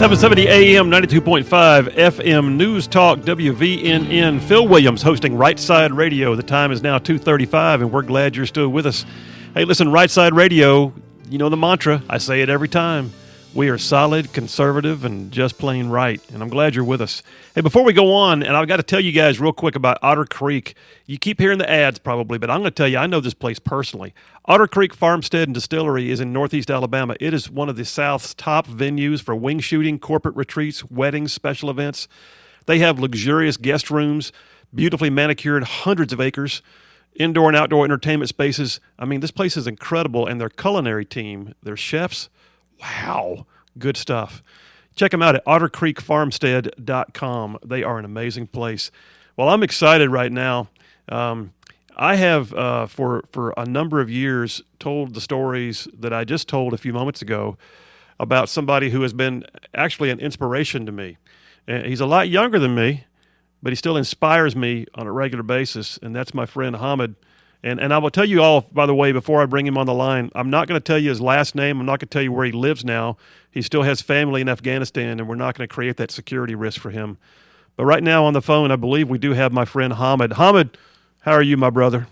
770 AM, 92.5 FM News Talk, WVNN. Phil Williams hosting Right Side Radio. The time is now 2.35, and we're glad you're still with us. Hey, listen, Right Side Radio, you know the mantra. I say it every time. We are solid, conservative, and just plain right. And I'm glad you're with us. Hey, before we go on, and I've got to tell you guys real quick about Otter Creek. You keep hearing the ads probably, but I'm going to tell you, I know this place personally. Otter Creek Farmstead and Distillery is in Northeast Alabama. It is one of the South's top venues for wing shooting, corporate retreats, weddings, special events. They have luxurious guest rooms, beautifully manicured, hundreds of acres indoor and outdoor entertainment spaces. I mean, this place is incredible, and their culinary team, their chefs, wow, good stuff. Check them out at ottercreekfarmstead.com. They are an amazing place. Well, I'm excited right now. Um, I have, uh, for, for a number of years, told the stories that I just told a few moments ago about somebody who has been actually an inspiration to me. And he's a lot younger than me, but he still inspires me on a regular basis, and that's my friend Hamed. And, and I will tell you all, by the way, before I bring him on the line, I'm not going to tell you his last name. I'm not going to tell you where he lives now. He still has family in Afghanistan, and we're not going to create that security risk for him. But right now on the phone, I believe we do have my friend Hamed. Hamed, how are you, my brother?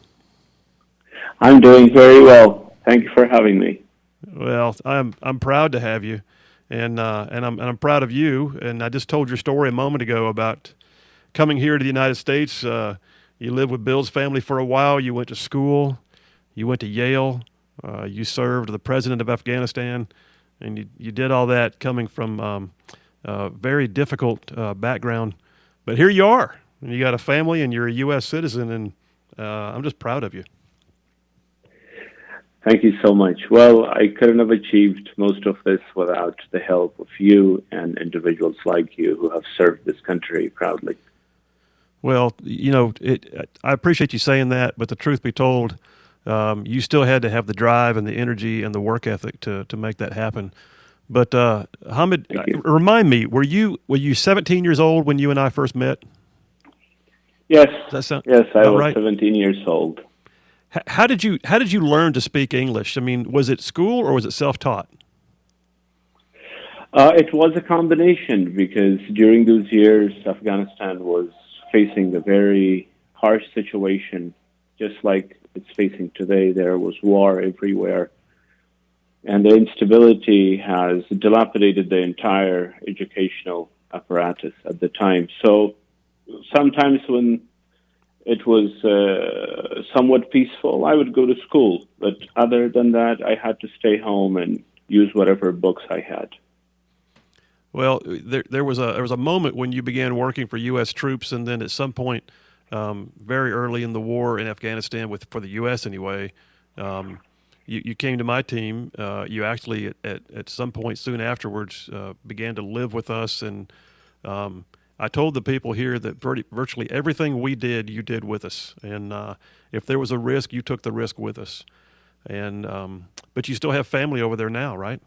I'm doing very well. Thank you for having me. Well, I'm I'm proud to have you, and uh, and I'm and I'm proud of you. And I just told your story a moment ago about coming here to the United States. Uh, you lived with Bill's family for a while. You went to school. You went to Yale. Uh, you served the president of Afghanistan, and you, you did all that coming from um, a very difficult uh, background. But here you are, and you got a family, and you're a U.S. citizen, and uh, I'm just proud of you. Thank you so much. Well, I couldn't have achieved most of this without the help of you and individuals like you who have served this country proudly. Well, you know, it, I appreciate you saying that, but the truth be told, um, you still had to have the drive and the energy and the work ethic to, to make that happen. But uh, Hamed, remind me, were you were you 17 years old when you and I first met? Yes. Sound, yes, I was right? 17 years old. how did you how did you learn to speak English? I mean, was it school or was it self taught? Uh, it was a combination because during those years, Afghanistan was facing a very harsh situation, just like it's facing today. There was war everywhere. And the instability has dilapidated the entire educational apparatus at the time. So sometimes when it was uh, somewhat peaceful, I would go to school. But other than that, I had to stay home and use whatever books I had. Well, there there was a there was a moment when you began working for U.S. troops, and then at some point, um, very early in the war in Afghanistan, with for the U.S. anyway, um, you, you came to my team. Uh, you actually at, at some point soon afterwards uh, began to live with us, and um, I told the people here that virtually everything we did, you did with us, and uh, if there was a risk, you took the risk with us. And um, but you still have family over there now, right?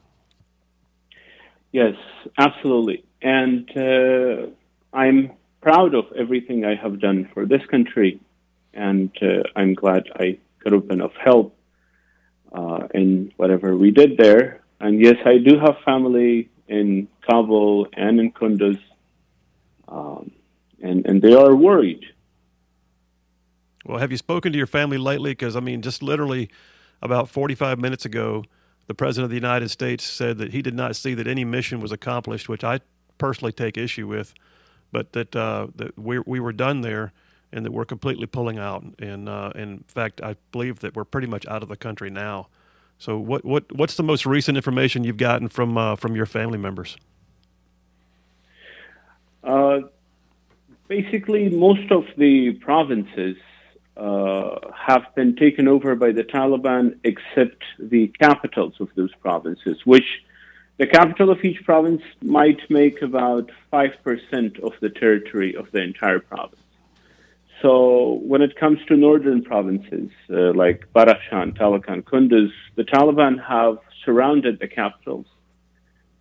Yes, absolutely. And uh, I'm proud of everything I have done for this country, and uh, I'm glad I could have been of help uh, in whatever we did there. And yes, I do have family in Kabul and in Kunduz, um, and and they are worried. Well, have you spoken to your family lately? Because I mean, just literally about 45 minutes ago the President of the United States said that he did not see that any mission was accomplished, which I personally take issue with, but that, uh, that we, we were done there and that we're completely pulling out. And uh, in fact, I believe that we're pretty much out of the country now. So, what, what, what's the most recent information you've gotten from, uh, from your family members? Uh, basically, most of the provinces uh, have been taken over by the Taliban, except the capitals of those provinces, which the capital of each province might make about 5% of the territory of the entire province. So when it comes to northern provinces uh, like Badakhshan, Talakan, Kunduz, the Taliban have surrounded the capitals.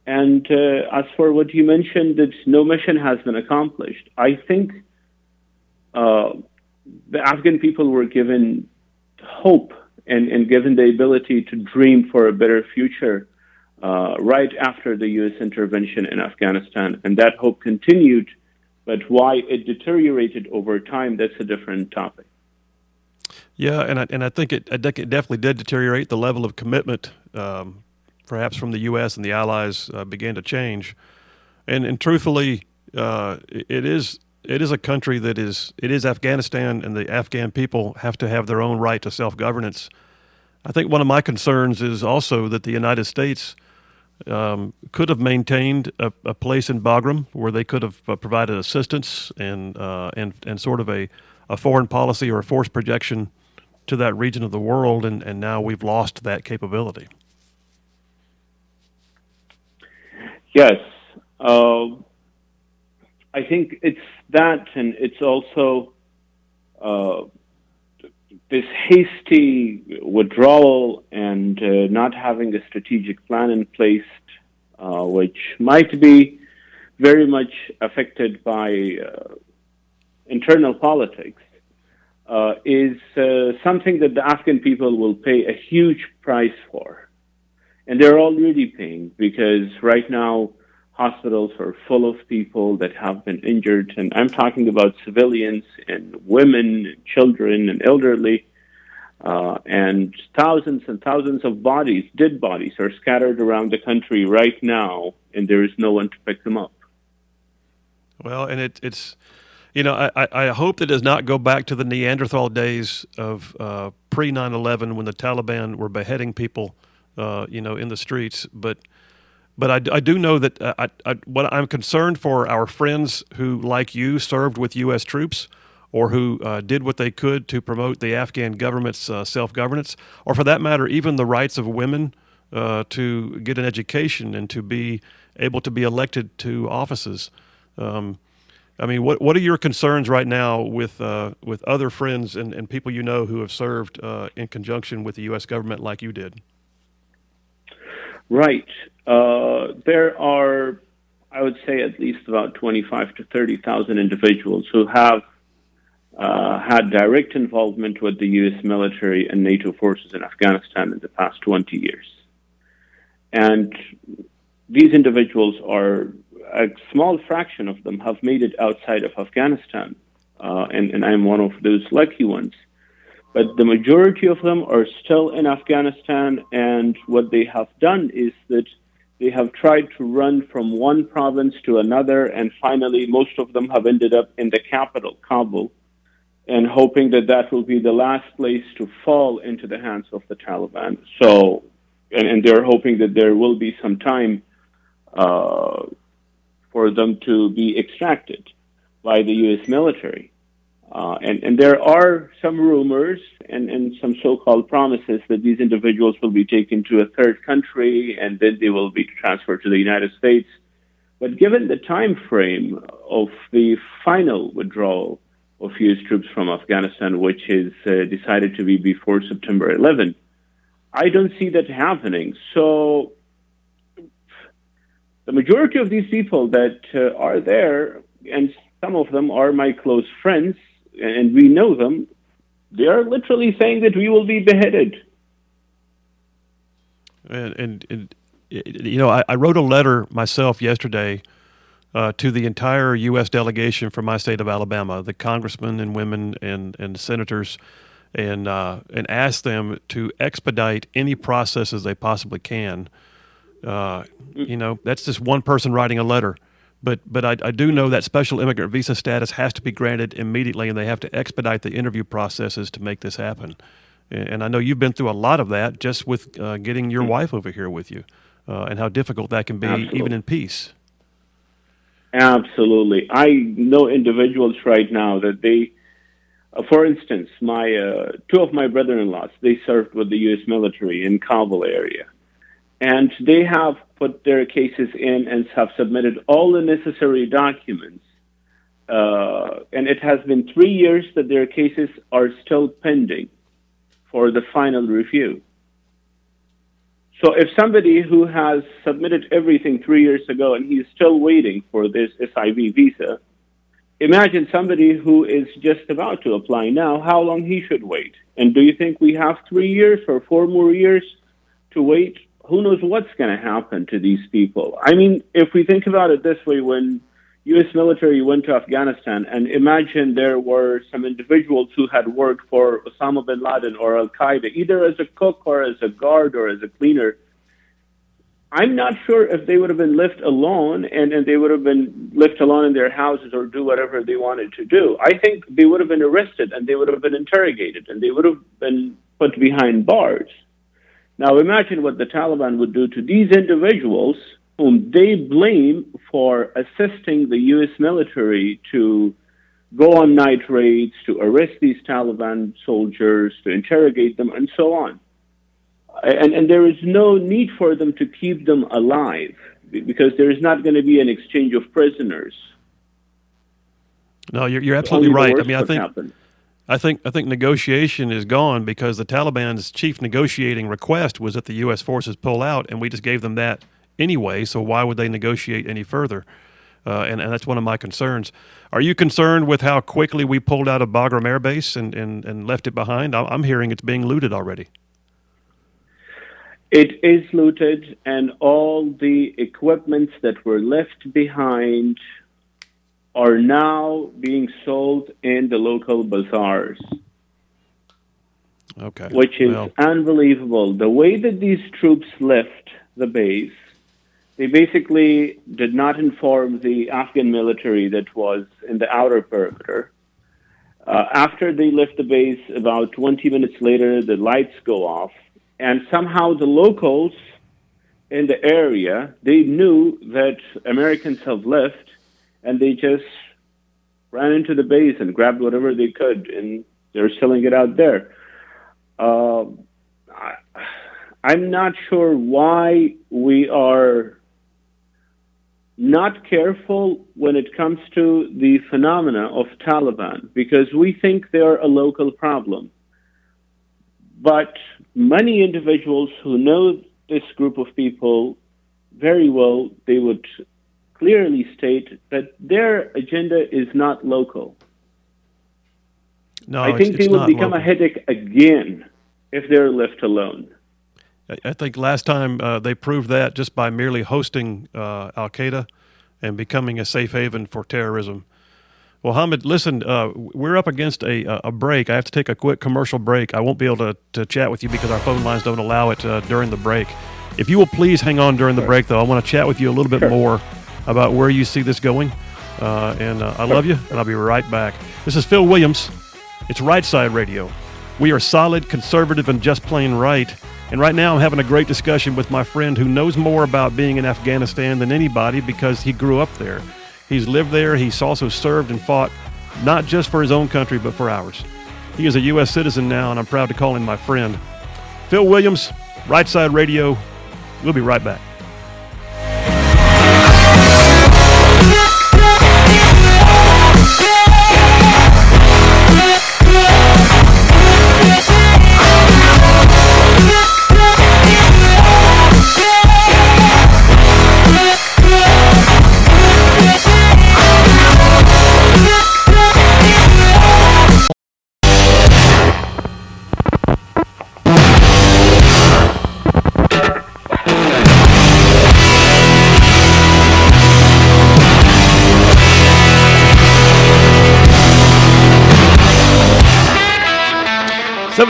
And uh, as for what you mentioned, that no mission has been accomplished, I think uh, the Afghan people were given hope and, and given the ability to dream for a better future uh, right after the U.S. intervention in Afghanistan, and that hope continued. But why it deteriorated over time, that's a different topic. Yeah, and I, and I think it, it definitely did deteriorate. The level of commitment, um, perhaps from the U.S. and the allies, uh, began to change. And, and truthfully, uh, it is it is a country that is it is Afghanistan, and the Afghan people have to have their own right to self governance. I think one of my concerns is also that the United States um, could have maintained a, a, place in Bagram where they could have uh, provided assistance and uh, and and sort of a, a foreign policy or a force projection to that region of the world, and, and now we've lost that capability. Yes, uh, I think it's that, and it's also uh, this hasty withdrawal and uh, not having a strategic plan in place, uh, which might be very much affected by uh, internal politics, uh, is uh, something that the Afghan people will pay a huge price for. And they're already paying because right now, hospitals are full of people that have been injured. And I'm talking about civilians and women, and children, and elderly. Uh, and thousands and thousands of bodies, dead bodies, are scattered around the country right now, and there is no one to pick them up. Well, and it, it's, you know, I, I hope it does not go back to the Neanderthal days of uh, pre 9 11 when the Taliban were beheading people, uh, you know, in the streets. But but I, I do know that uh, I, I, what I'm concerned for our friends who, like you, served with U.S. troops or who uh, did what they could to promote the Afghan government's uh, self governance, or for that matter, even the rights of women uh, to get an education and to be able to be elected to offices. Um, I mean, what what are your concerns right now with uh, with other friends and, and people you know who have served uh, in conjunction with the U.S. government like you did? Right. Uh, there are, I would say, at least about 25 to 30,000 individuals who have uh, had direct involvement with the U.S. military and NATO forces in Afghanistan in the past 20 years. And these individuals are, a small fraction of them have made it outside of Afghanistan. Uh, and, and I'm one of those lucky ones but the majority of them are still in Afghanistan. And what they have done is that they have tried to run from one province to another, and finally, most of them have ended up in the capital, Kabul, and hoping that that will be the last place to fall into the hands of the Taliban. So, and, and they're hoping that there will be some time uh, for them to be extracted by the U.S. military. Uh, and, and there are some rumors and, and some so-called promises that these individuals will be taken to a third country and then they will be transferred to the United States. But given the time frame of the final withdrawal of U.S. troops from Afghanistan, which is uh, decided to be before September 11, I don't see that happening. So the majority of these people that uh, are there, and some of them are my close friends, and we know them, they are literally saying that we will be beheaded. And, and, and you know, I, I, wrote a letter myself yesterday uh, to the entire U.S. delegation from my state of Alabama, the congressmen and women and, and senators, and uh, and asked them to expedite any processes they possibly can. Uh, you know, that's just one person writing a letter. But but I, I do know that special immigrant visa status has to be granted immediately, and they have to expedite the interview processes to make this happen. And I know you've been through a lot of that just with uh, getting your mm-hmm. wife over here with you, uh, and how difficult that can be Absolutely. even in peace. Absolutely, I know individuals right now that they, uh, for instance, my uh, two of my brother-in-laws they served with the U.S. military in Kabul area, and they have put their cases in and have submitted all the necessary documents. Uh, and it has been three years that their cases are still pending for the final review. So if somebody who has submitted everything three years ago and he's still waiting for this SIV visa, imagine somebody who is just about to apply now, how long he should wait. And do you think we have three years or four more years to wait who knows what's going to happen to these people? I mean, if we think about it this way, when U.S. military went to Afghanistan, and imagine there were some individuals who had worked for Osama bin Laden or Al Qaeda, either as a cook or as a guard or as a cleaner. I'm not sure if they would have been left alone and, and they would have been left alone in their houses or do whatever they wanted to do. I think they would have been arrested and they would have been interrogated and they would have been put behind bars. Now imagine what the Taliban would do to these individuals whom they blame for assisting the U.S. military to go on night raids, to arrest these Taliban soldiers, to interrogate them, and so on. And, and there is no need for them to keep them alive because there is not going to be an exchange of prisoners. No, you're, you're absolutely right. I mean, I think happen. I think I think negotiation is gone because the Taliban's chief negotiating request was that the U.S. forces pull out, and we just gave them that anyway. So why would they negotiate any further? Uh, and, and that's one of my concerns. Are you concerned with how quickly we pulled out of Bagram Air Base and, and, and left it behind? I'm hearing it's being looted already. It is looted, and all the equipments that were left behind are now being sold in the local bazaars. Okay. Which is well. unbelievable. The way that these troops left the base, they basically did not inform the Afghan military that was in the outer perimeter. Uh, after they left the base, about 20 minutes later, the lights go off, and somehow the locals in the area they knew that Americans have left, and they just ran into the base and grabbed whatever they could, and they're selling it out there. Uh, I, I'm not sure why we are not careful when it comes to the phenomena of Taliban because we think they are a local problem. But many individuals who know this group of people very well, they would clearly state that their agenda is not local. No, I think it's, they will become local. a headache again if they're left alone. I think last time uh, they proved that just by merely hosting uh, Al Qaeda and becoming a safe haven for terrorism. Well, Hamed, listen, uh, we're up against a, a break. I have to take a quick commercial break. I won't be able to, to chat with you because our phone lines don't allow it uh, during the break. If you will please hang on during the break, though, I want to chat with you a little bit sure. more about where you see this going. Uh, and uh, I love you, and I'll be right back. This is Phil Williams. It's Right Side Radio. We are solid, conservative, and just plain right. And right now, I'm having a great discussion with my friend who knows more about being in Afghanistan than anybody because he grew up there. He's lived there. He's also served and fought not just for his own country, but for ours. He is a U.S. citizen now, and I'm proud to call him my friend. Phil Williams, Right Side Radio. We'll be right back.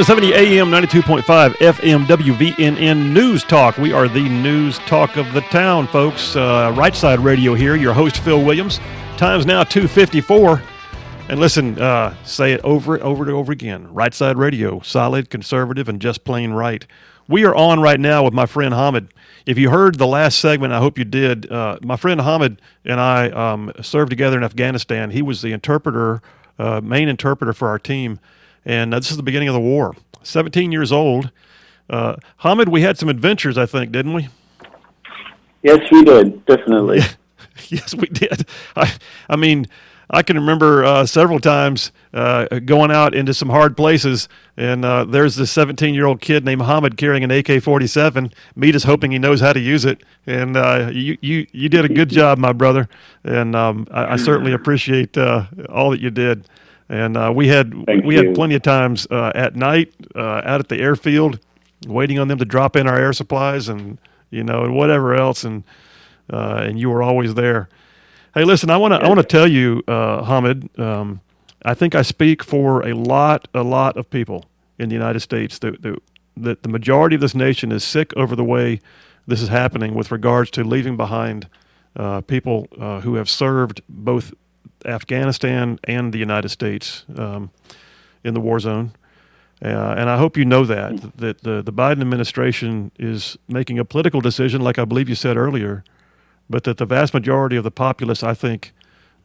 770 AM, 92.5 FM, WVNN News Talk. We are the news talk of the town, folks. Uh, right Side Radio here, your host, Phil Williams. Time's now 254. And listen, uh, say it over and over and over again. Right Side Radio, solid, conservative, and just plain right. We are on right now with my friend Hamed. If you heard the last segment, I hope you did. Uh, my friend Hamed and I um, served together in Afghanistan. He was the interpreter, uh, main interpreter for our team and uh, this is the beginning of the war. 17 years old. Uh, Hamed, we had some adventures, I think, didn't we? Yes, we did, definitely. yes, we did. I, I mean, I can remember uh, several times uh, going out into some hard places, and uh, there's this 17 year old kid named Hamed carrying an AK 47. Me just hoping he knows how to use it. And uh, you, you, you did a good job, my brother. And um, I, I, certainly appreciate uh, all that you did. And uh, we had Thank we you. had plenty of times uh, at night uh, out at the airfield waiting on them to drop in our air supplies and you know and whatever else, and uh, and you were always there. Hey, listen, I want to I want to tell you, uh, Hamed. Um, I think I speak for a lot a lot of people in the United States that, that that the majority of this nation is sick over the way this is happening with regards to leaving behind uh, people uh, who have served both Afghanistan and the United States um, in the war zone. Uh, and I hope you know that that the, the Biden administration is making a political decision, like I believe you said earlier, but that the vast majority of the populace, I think,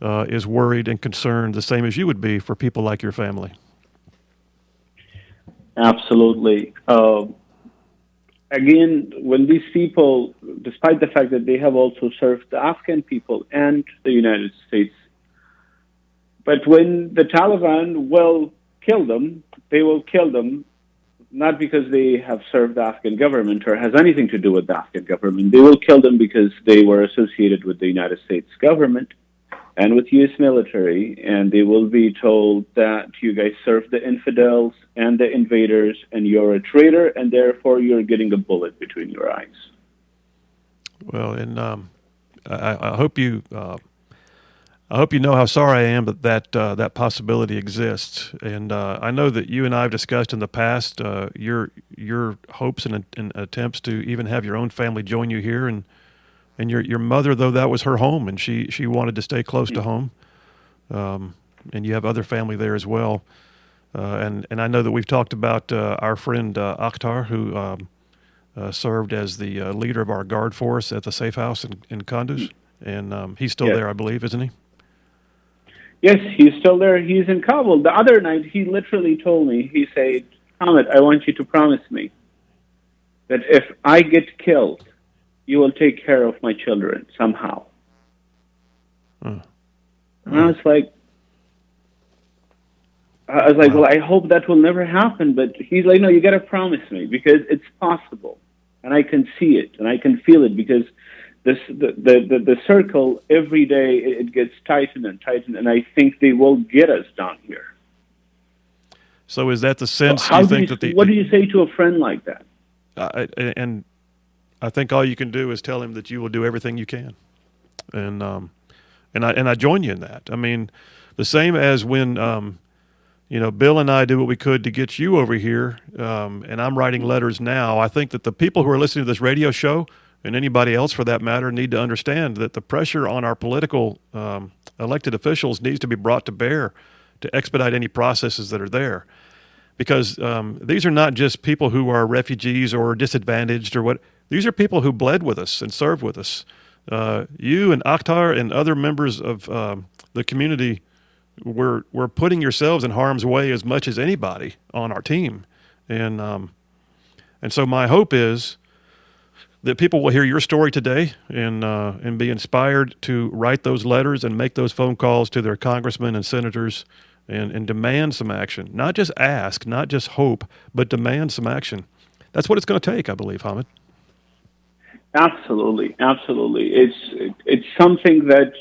uh, is worried and concerned, the same as you would be for people like your family. Absolutely. Uh, again, when these people, despite the fact that they have also served the Afghan people and the United States, but when the Taliban will kill them, they will kill them not because they have served the Afghan government or has anything to do with the Afghan government. They will kill them because they were associated with the United States government and with U.S. military, and they will be told that you guys serve the infidels and the invaders, and you're a traitor, and therefore you're getting a bullet between your eyes. Well, and um, I, I, hope you. Uh, I hope you know how sorry I am that that, uh, that possibility exists, and uh, I know that you and I have discussed in the past uh, your your hopes and, and attempts to even have your own family join you here, and and your your mother though that was her home and she she wanted to stay close to home um, and you have other family there as well. Uh, and and I know that we've talked about uh, our friend uh, Akhtar who um, uh, served as the uh, leader of our guard force at the safe house in, in Kunduz. And um, he's still yes. there I believe isn't he yes he's still there he's in Kabul the other night he literally told me he said Hamed I want you to promise me that if I get killed you will take care of my children somehow. Mm. And I was like, I was like, wow. well, I hope that will never happen. But he's like, no, you got to promise me because it's possible, and I can see it and I can feel it because this the the the, the circle every day it gets tightened and tightened, and I think they will get us down here. So is that the sense so you think you, that the what do you say to a friend like that? Uh, and I think all you can do is tell him that you will do everything you can, and um, and I and I join you in that. I mean, the same as when um, you know Bill and I did what we could to get you over here, um, and I'm writing letters now. I think that the people who are listening to this radio show and anybody else for that matter need to understand that the pressure on our political um, elected officials needs to be brought to bear to expedite any processes that are there because um, these are not just people who are refugees or disadvantaged or what these are people who bled with us and served with us. Uh, you and Akhtar and other members of um, the community were were putting yourselves in harm's way as much as anybody on our team, and um, and so my hope is that people will hear your story today and uh, and be inspired to write those letters and make those phone calls to their congressmen and senators and, and demand some action. Not just ask, not just hope, but demand some action. That's what it's going to take, I believe, Hamed. Absolutely, absolutely. It's it's something that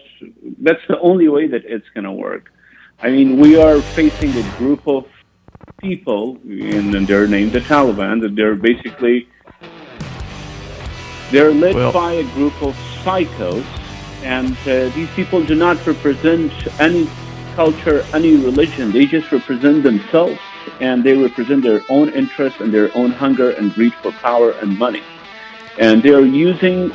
that's the only way that it's going to work. I mean, we are facing a group of people, and they're named the Taliban. That they're basically they're led well, by a group of psychos, and uh, these people do not represent any culture, any religion. They just represent themselves, and they represent their own interests and their own hunger and greed for power and money. And they're using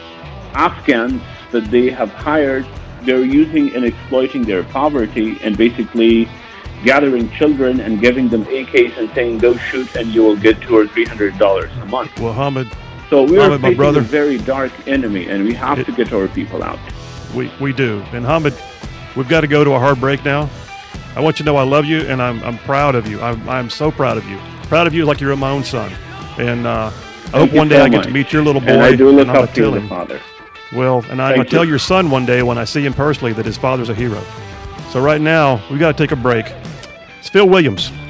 Afghans that they have hired, they're using and exploiting their poverty and basically gathering children and giving them AKs and saying, go shoot and you will get two or three hundred dollars a month. Well, Hamed, so we are facing brother, a very dark enemy and we have it, to get our people out. We, we do. And Hamed, we've got to go to a hard break now. I want you to know I love you and I'm, I'm proud of you. I'm, I'm so proud of you. Proud of you like you're my own son. And uh, I hope one day so I get to meet your little boy. And I do look up to your father. Well, and I'm going to tell your son one day when I see him personally that his father's a hero. So right now, we got to take a break. It's Phil Williams.